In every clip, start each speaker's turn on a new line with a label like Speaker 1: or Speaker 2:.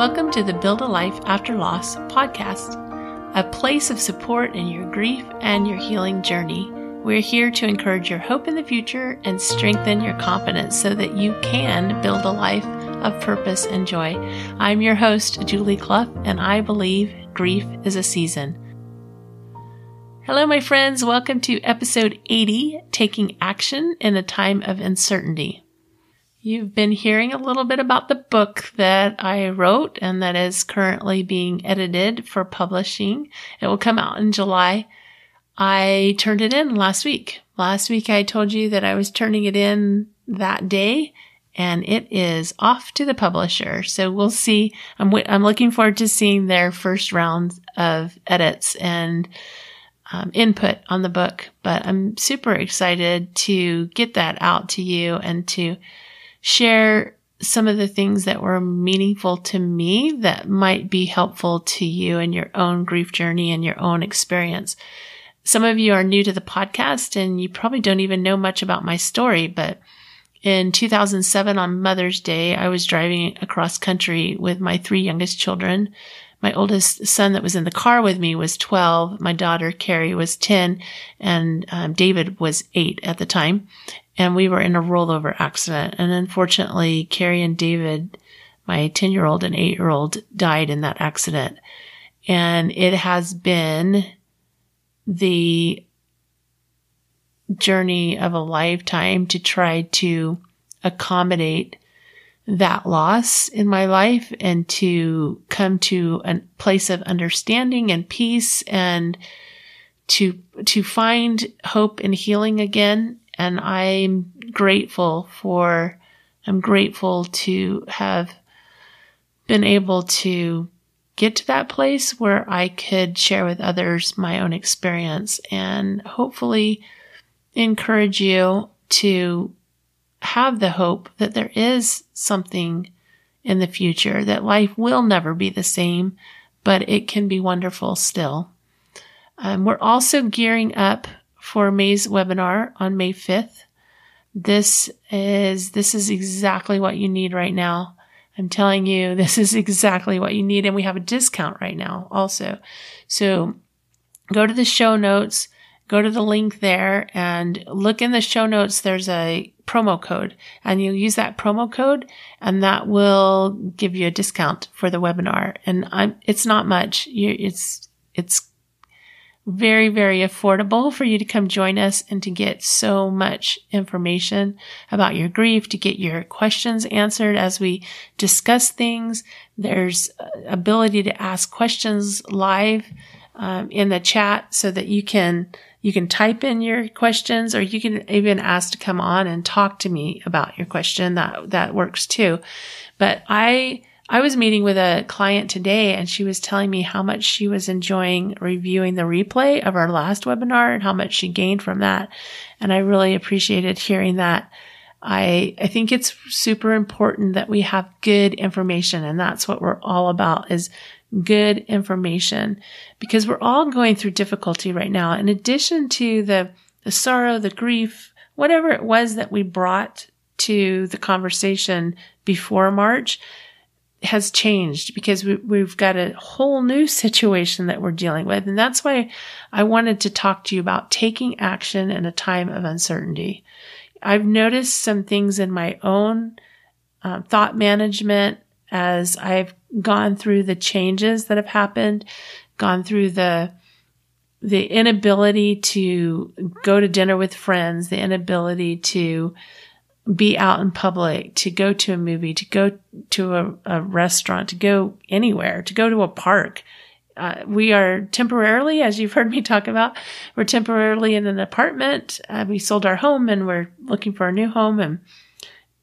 Speaker 1: Welcome to the Build a Life After Loss podcast, a place of support in your grief and your healing journey. We're here to encourage your hope in the future and strengthen your confidence so that you can build a life of purpose and joy. I'm your host, Julie Cluff, and I believe grief is a season. Hello, my friends. Welcome to episode 80 Taking Action in a Time of Uncertainty. You've been hearing a little bit about the book that I wrote and that is currently being edited for publishing. It will come out in July. I turned it in last week. Last week I told you that I was turning it in that day and it is off to the publisher. So we'll see. I'm, w- I'm looking forward to seeing their first round of edits and um, input on the book, but I'm super excited to get that out to you and to share some of the things that were meaningful to me that might be helpful to you in your own grief journey and your own experience. Some of you are new to the podcast and you probably don't even know much about my story, but in 2007 on Mother's Day, I was driving across country with my three youngest children. My oldest son that was in the car with me was 12. My daughter, Carrie, was 10 and um, David was eight at the time and we were in a rollover accident. And unfortunately, Carrie and David, my 10 year old and 8 year old, died in that accident. And it has been the journey of a lifetime to try to accommodate that loss in my life and to come to a place of understanding and peace and to to find hope and healing again and I'm grateful for, I'm grateful to have been able to get to that place where I could share with others my own experience and hopefully encourage you to have the hope that there is something in the future, that life will never be the same, but it can be wonderful still. Um, we're also gearing up for May's webinar on May 5th. This is, this is exactly what you need right now. I'm telling you, this is exactly what you need. And we have a discount right now also. So go to the show notes, go to the link there and look in the show notes. There's a promo code and you'll use that promo code and that will give you a discount for the webinar. And I'm, it's not much. You, it's, it's very, very affordable for you to come join us and to get so much information about your grief, to get your questions answered as we discuss things. There's ability to ask questions live um, in the chat so that you can you can type in your questions or you can even ask to come on and talk to me about your question. That that works too. But I I was meeting with a client today and she was telling me how much she was enjoying reviewing the replay of our last webinar and how much she gained from that. And I really appreciated hearing that. I, I think it's super important that we have good information and that's what we're all about is good information because we're all going through difficulty right now. In addition to the, the sorrow, the grief, whatever it was that we brought to the conversation before March, has changed because we, have got a whole new situation that we're dealing with. And that's why I wanted to talk to you about taking action in a time of uncertainty. I've noticed some things in my own uh, thought management as I've gone through the changes that have happened, gone through the the inability to go to dinner with friends, the inability to be out in public, to go to a movie, to go to a, a restaurant, to go anywhere, to go to a park. Uh, we are temporarily, as you've heard me talk about, we're temporarily in an apartment. Uh, we sold our home and we're looking for a new home and,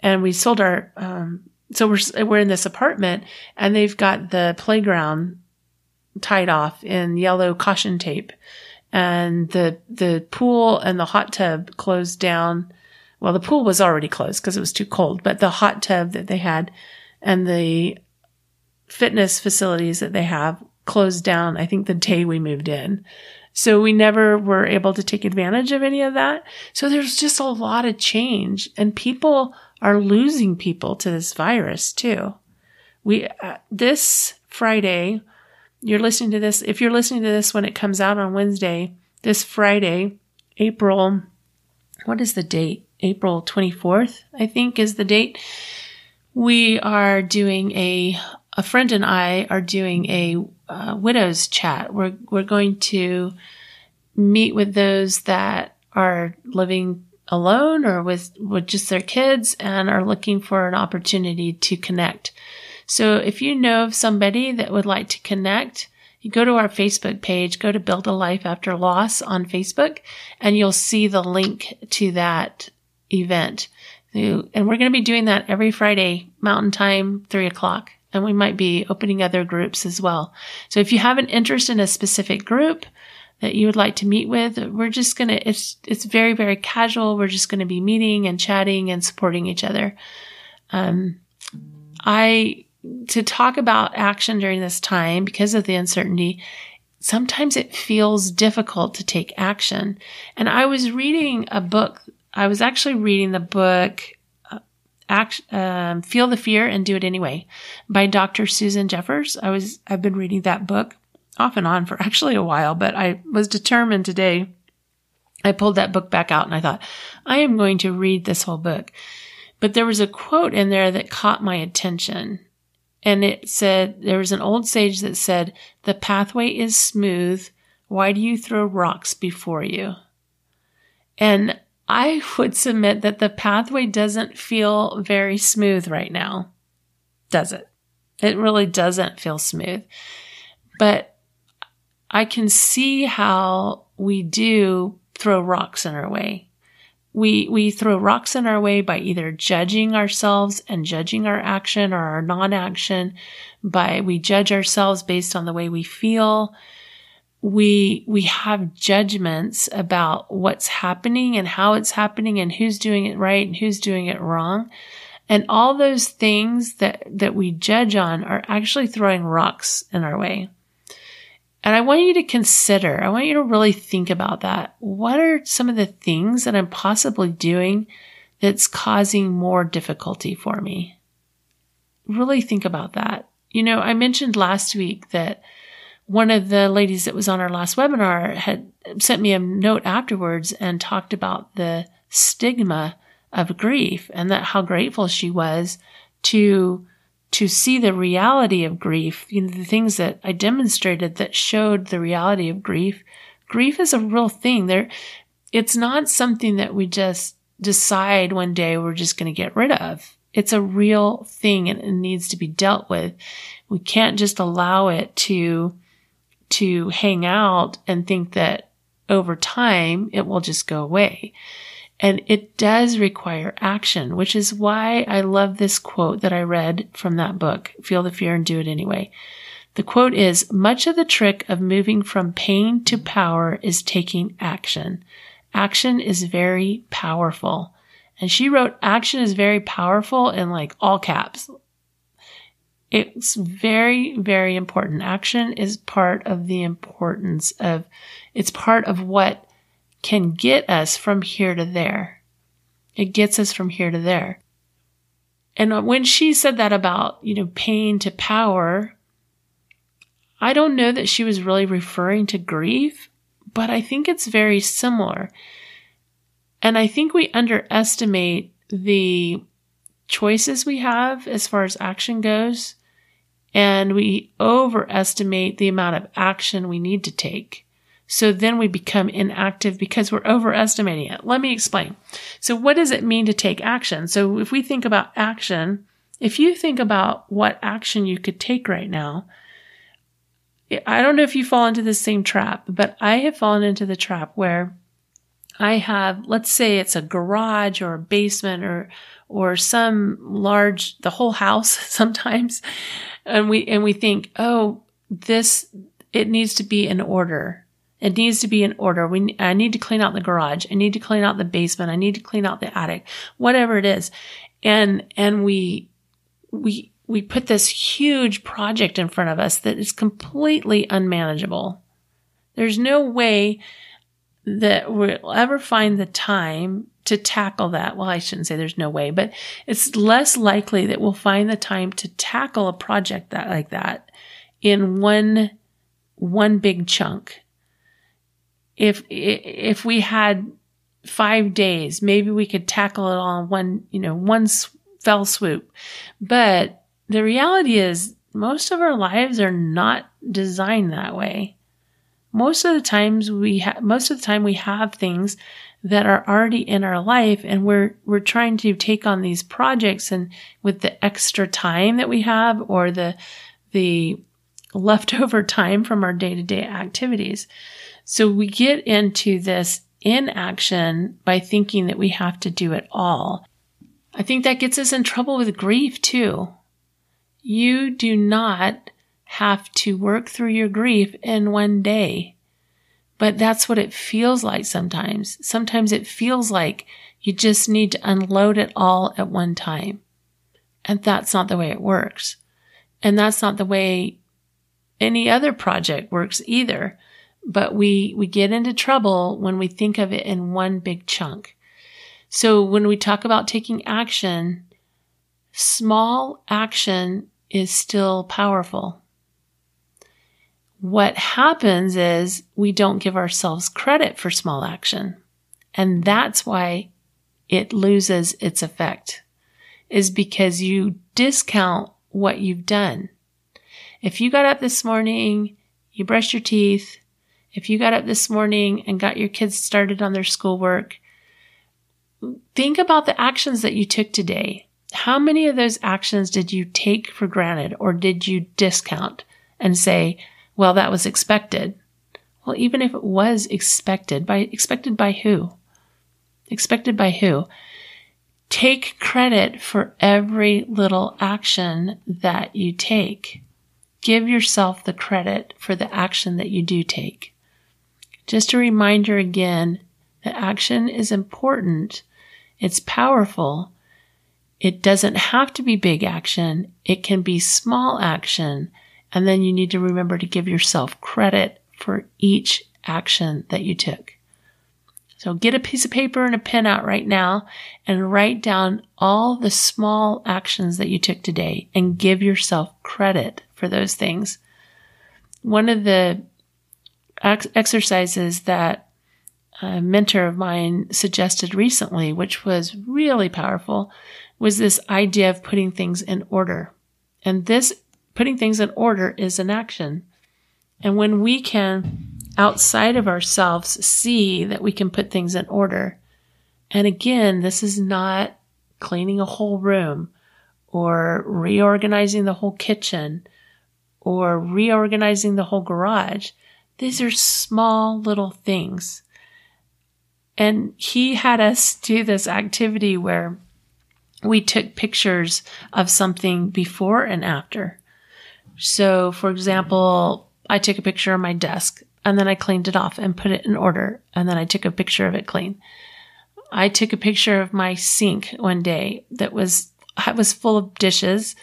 Speaker 1: and we sold our, um, so we're, we're in this apartment and they've got the playground tied off in yellow caution tape and the, the pool and the hot tub closed down well, the pool was already closed because it was too cold, but the hot tub that they had and the fitness facilities that they have closed down, I think the day we moved in. So we never were able to take advantage of any of that. So there's just a lot of change and people are losing people to this virus too. We, uh, this Friday, you're listening to this. If you're listening to this when it comes out on Wednesday, this Friday, April, what is the date? April 24th, I think is the date. We are doing a, a friend and I are doing a uh, widows chat. We're, we're going to meet with those that are living alone or with, with just their kids and are looking for an opportunity to connect. So if you know of somebody that would like to connect, you go to our Facebook page, go to Build a Life After Loss on Facebook, and you'll see the link to that event. And we're going to be doing that every Friday, Mountain Time, three o'clock. And we might be opening other groups as well. So if you have an interest in a specific group that you would like to meet with, we're just going to, it's, it's very, very casual. We're just going to be meeting and chatting and supporting each other. Um, I, to talk about action during this time because of the uncertainty, sometimes it feels difficult to take action. And I was reading a book. I was actually reading the book, uh, Act, um, Feel the Fear and Do It Anyway by Dr. Susan Jeffers. I was, I've been reading that book off and on for actually a while, but I was determined today. I pulled that book back out and I thought, I am going to read this whole book. But there was a quote in there that caught my attention. And it said, there was an old sage that said, the pathway is smooth. Why do you throw rocks before you? And I would submit that the pathway doesn't feel very smooth right now. Does it? It really doesn't feel smooth. But I can see how we do throw rocks in our way. We, we throw rocks in our way by either judging ourselves and judging our action or our non-action, by we judge ourselves based on the way we feel. We, we have judgments about what's happening and how it's happening and who's doing it right and who's doing it wrong. And all those things that, that we judge on are actually throwing rocks in our way. And I want you to consider, I want you to really think about that. What are some of the things that I'm possibly doing that's causing more difficulty for me? Really think about that. You know, I mentioned last week that one of the ladies that was on our last webinar had sent me a note afterwards and talked about the stigma of grief and that how grateful she was to to see the reality of grief, you know, the things that I demonstrated that showed the reality of grief. Grief is a real thing. There, it's not something that we just decide one day we're just going to get rid of. It's a real thing and it needs to be dealt with. We can't just allow it to, to hang out and think that over time it will just go away. And it does require action, which is why I love this quote that I read from that book, Feel the Fear and Do It Anyway. The quote is, much of the trick of moving from pain to power is taking action. Action is very powerful. And she wrote, action is very powerful in like all caps. It's very, very important. Action is part of the importance of, it's part of what can get us from here to there. It gets us from here to there. And when she said that about, you know, pain to power, I don't know that she was really referring to grief, but I think it's very similar. And I think we underestimate the choices we have as far as action goes, and we overestimate the amount of action we need to take. So then we become inactive because we're overestimating it. Let me explain. So what does it mean to take action? So if we think about action, if you think about what action you could take right now, I don't know if you fall into the same trap, but I have fallen into the trap where I have, let's say it's a garage or a basement or, or some large, the whole house sometimes. And we, and we think, oh, this, it needs to be in order. It needs to be in order. We, I need to clean out the garage. I need to clean out the basement. I need to clean out the attic, whatever it is. And, and we, we, we put this huge project in front of us that is completely unmanageable. There's no way that we'll ever find the time to tackle that. Well, I shouldn't say there's no way, but it's less likely that we'll find the time to tackle a project that like that in one, one big chunk. If, if we had five days, maybe we could tackle it all in one, you know, one fell swoop. But the reality is most of our lives are not designed that way. Most of the times we have, most of the time we have things that are already in our life and we're, we're trying to take on these projects and with the extra time that we have or the, the leftover time from our day to day activities. So we get into this inaction by thinking that we have to do it all. I think that gets us in trouble with grief too. You do not have to work through your grief in one day. But that's what it feels like sometimes. Sometimes it feels like you just need to unload it all at one time. And that's not the way it works. And that's not the way any other project works either. But we, we get into trouble when we think of it in one big chunk. So when we talk about taking action, small action is still powerful. What happens is we don't give ourselves credit for small action. And that's why it loses its effect is because you discount what you've done. If you got up this morning, you brushed your teeth, if you got up this morning and got your kids started on their schoolwork, think about the actions that you took today. How many of those actions did you take for granted or did you discount and say, well, that was expected? Well, even if it was expected by, expected by who? Expected by who? Take credit for every little action that you take. Give yourself the credit for the action that you do take. Just a reminder again that action is important it's powerful. It doesn't have to be big action. It can be small action. And then you need to remember to give yourself credit for each action that you took. So get a piece of paper and a pen out right now and write down all the small actions that you took today and give yourself credit for those things. One of the ex- exercises that a mentor of mine suggested recently, which was really powerful, was this idea of putting things in order. And this putting things in order is an action. And when we can, outside of ourselves, see that we can put things in order, and again, this is not cleaning a whole room or reorganizing the whole kitchen or reorganizing the whole garage. These are small little things and he had us do this activity where we took pictures of something before and after. So, for example, I took a picture of my desk and then I cleaned it off and put it in order. And then I took a picture of it clean. I took a picture of my sink one day that was, I was full of dishes.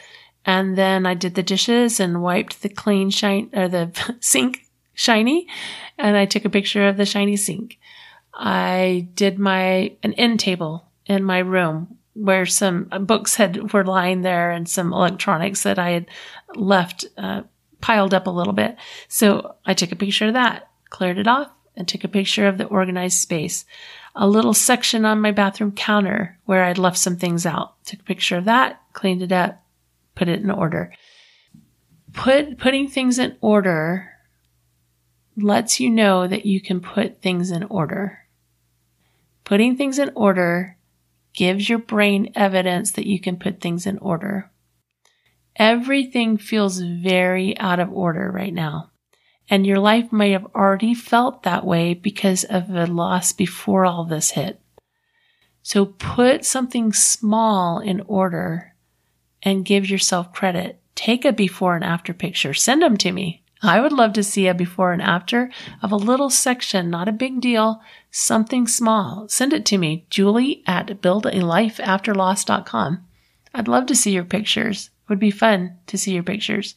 Speaker 1: And then I did the dishes and wiped the clean shine or the sink shiny. And I took a picture of the shiny sink. I did my an end table in my room where some books had were lying there and some electronics that I had left uh, piled up a little bit. So I took a picture of that, cleared it off, and took a picture of the organized space. A little section on my bathroom counter where I'd left some things out. Took a picture of that, cleaned it up, put it in order. Put putting things in order lets you know that you can put things in order. Putting things in order gives your brain evidence that you can put things in order. Everything feels very out of order right now. And your life may have already felt that way because of a loss before all this hit. So put something small in order and give yourself credit. Take a before and after picture. Send them to me. I would love to see a before and after of a little section, not a big deal, something small. Send it to me, julie at buildalifeafterloss.com. I'd love to see your pictures. Would be fun to see your pictures.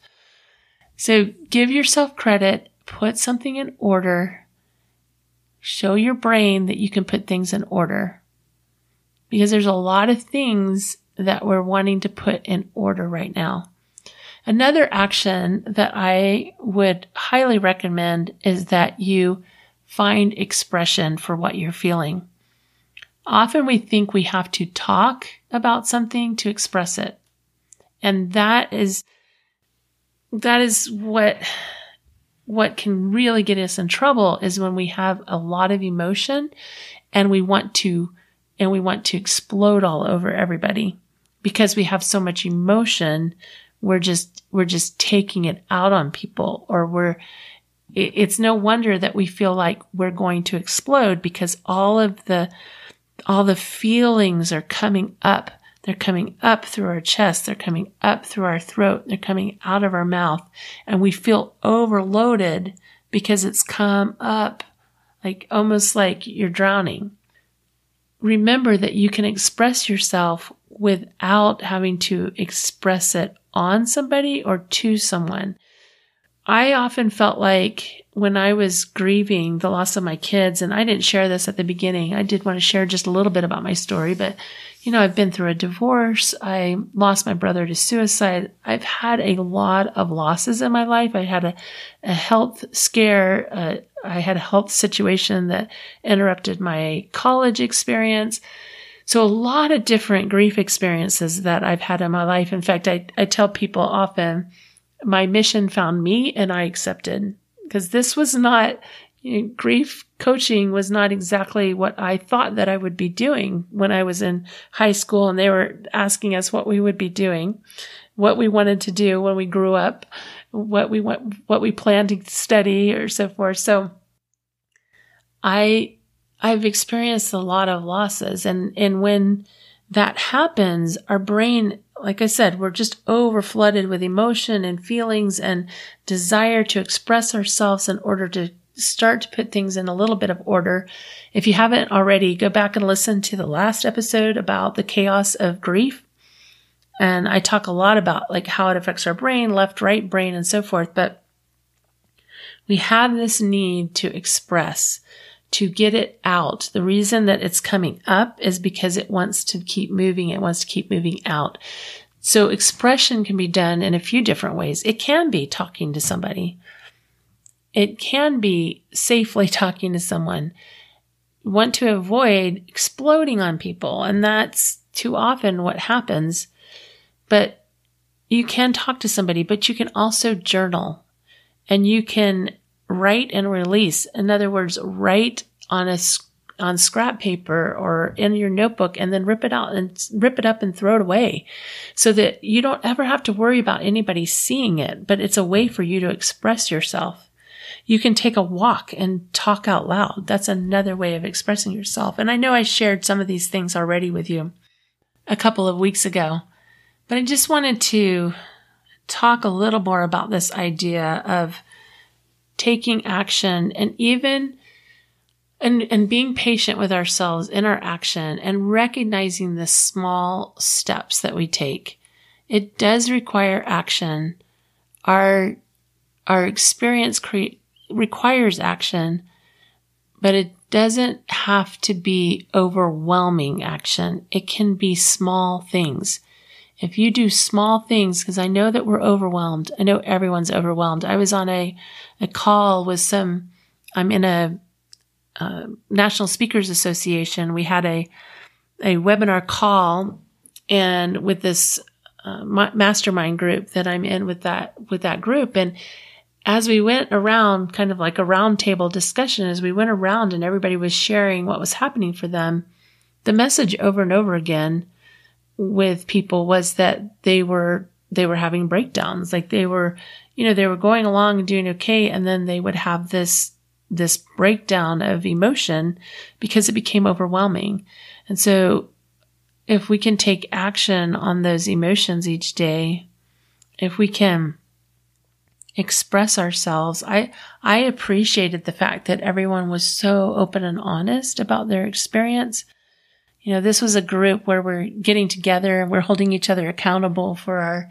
Speaker 1: So give yourself credit, put something in order, show your brain that you can put things in order. because there's a lot of things that we're wanting to put in order right now. Another action that I would highly recommend is that you find expression for what you're feeling. Often we think we have to talk about something to express it. And that is, that is what, what can really get us in trouble is when we have a lot of emotion and we want to, and we want to explode all over everybody because we have so much emotion. We're just, we're just taking it out on people or we're, it's no wonder that we feel like we're going to explode because all of the, all the feelings are coming up they're coming up through our chest. They're coming up through our throat. They're coming out of our mouth. And we feel overloaded because it's come up like almost like you're drowning. Remember that you can express yourself without having to express it on somebody or to someone. I often felt like when I was grieving the loss of my kids, and I didn't share this at the beginning, I did want to share just a little bit about my story, but you know, I've been through a divorce. I lost my brother to suicide. I've had a lot of losses in my life. I had a, a health scare. Uh, I had a health situation that interrupted my college experience. So a lot of different grief experiences that I've had in my life. In fact, I, I tell people often my mission found me and I accepted because this was not you know, grief coaching was not exactly what I thought that I would be doing when I was in high school and they were asking us what we would be doing, what we wanted to do when we grew up, what we want, what we planned to study or so forth. So I, I've experienced a lot of losses and, and when that happens, our brain, like I said, we're just over flooded with emotion and feelings and desire to express ourselves in order to start to put things in a little bit of order. If you haven't already, go back and listen to the last episode about the chaos of grief. And I talk a lot about like how it affects our brain, left, right brain, and so forth. But we have this need to express, to get it out. The reason that it's coming up is because it wants to keep moving. It wants to keep moving out. So expression can be done in a few different ways. It can be talking to somebody it can be safely talking to someone. Want to avoid exploding on people, and that's too often what happens. But you can talk to somebody, but you can also journal and you can write and release. In other words, write on a on scrap paper or in your notebook and then rip it out and rip it up and throw it away so that you don't ever have to worry about anybody seeing it, but it's a way for you to express yourself. You can take a walk and talk out loud. That's another way of expressing yourself. And I know I shared some of these things already with you a couple of weeks ago, but I just wanted to talk a little more about this idea of taking action and even and, and being patient with ourselves in our action and recognizing the small steps that we take. It does require action. Our, our experience create, requires action, but it doesn't have to be overwhelming action. It can be small things. If you do small things, because I know that we're overwhelmed. I know everyone's overwhelmed. I was on a, a call with some, I'm in a, a National Speakers Association. We had a, a webinar call and with this uh, mastermind group that I'm in with that, with that group. And as we went around, kind of like a roundtable discussion, as we went around and everybody was sharing what was happening for them, the message over and over again with people was that they were they were having breakdowns like they were you know they were going along and doing okay and then they would have this this breakdown of emotion because it became overwhelming and so if we can take action on those emotions each day if we can express ourselves. I, I appreciated the fact that everyone was so open and honest about their experience. You know, this was a group where we're getting together and we're holding each other accountable for our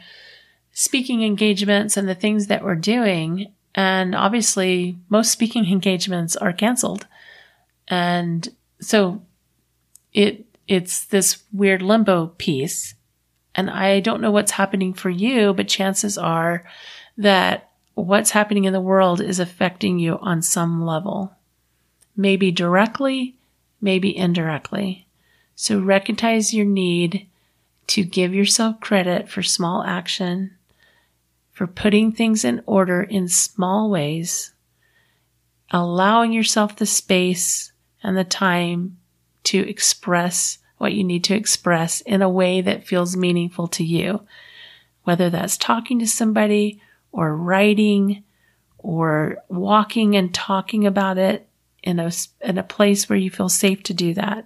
Speaker 1: speaking engagements and the things that we're doing. And obviously, most speaking engagements are canceled. And so it, it's this weird limbo piece. And I don't know what's happening for you, but chances are that what's happening in the world is affecting you on some level. Maybe directly, maybe indirectly. So recognize your need to give yourself credit for small action, for putting things in order in small ways, allowing yourself the space and the time to express what you need to express in a way that feels meaningful to you, whether that's talking to somebody or writing or walking and talking about it in a, in a place where you feel safe to do that.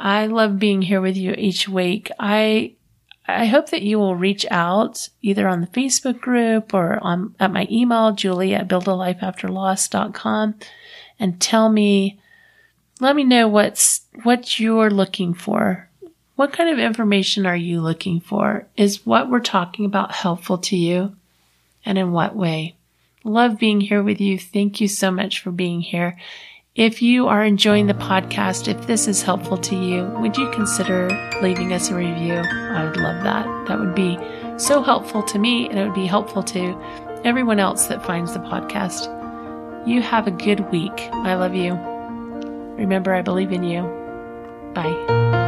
Speaker 1: I love being here with you each week. I I hope that you will reach out either on the Facebook group or on at my email, julie at buildalifeafterloss.com and tell me, let me know what's, what you're looking for. What kind of information are you looking for? Is what we're talking about helpful to you? And in what way? Love being here with you. Thank you so much for being here. If you are enjoying the podcast, if this is helpful to you, would you consider leaving us a review? I would love that. That would be so helpful to me and it would be helpful to everyone else that finds the podcast. You have a good week. I love you. Remember, I believe in you. Bye.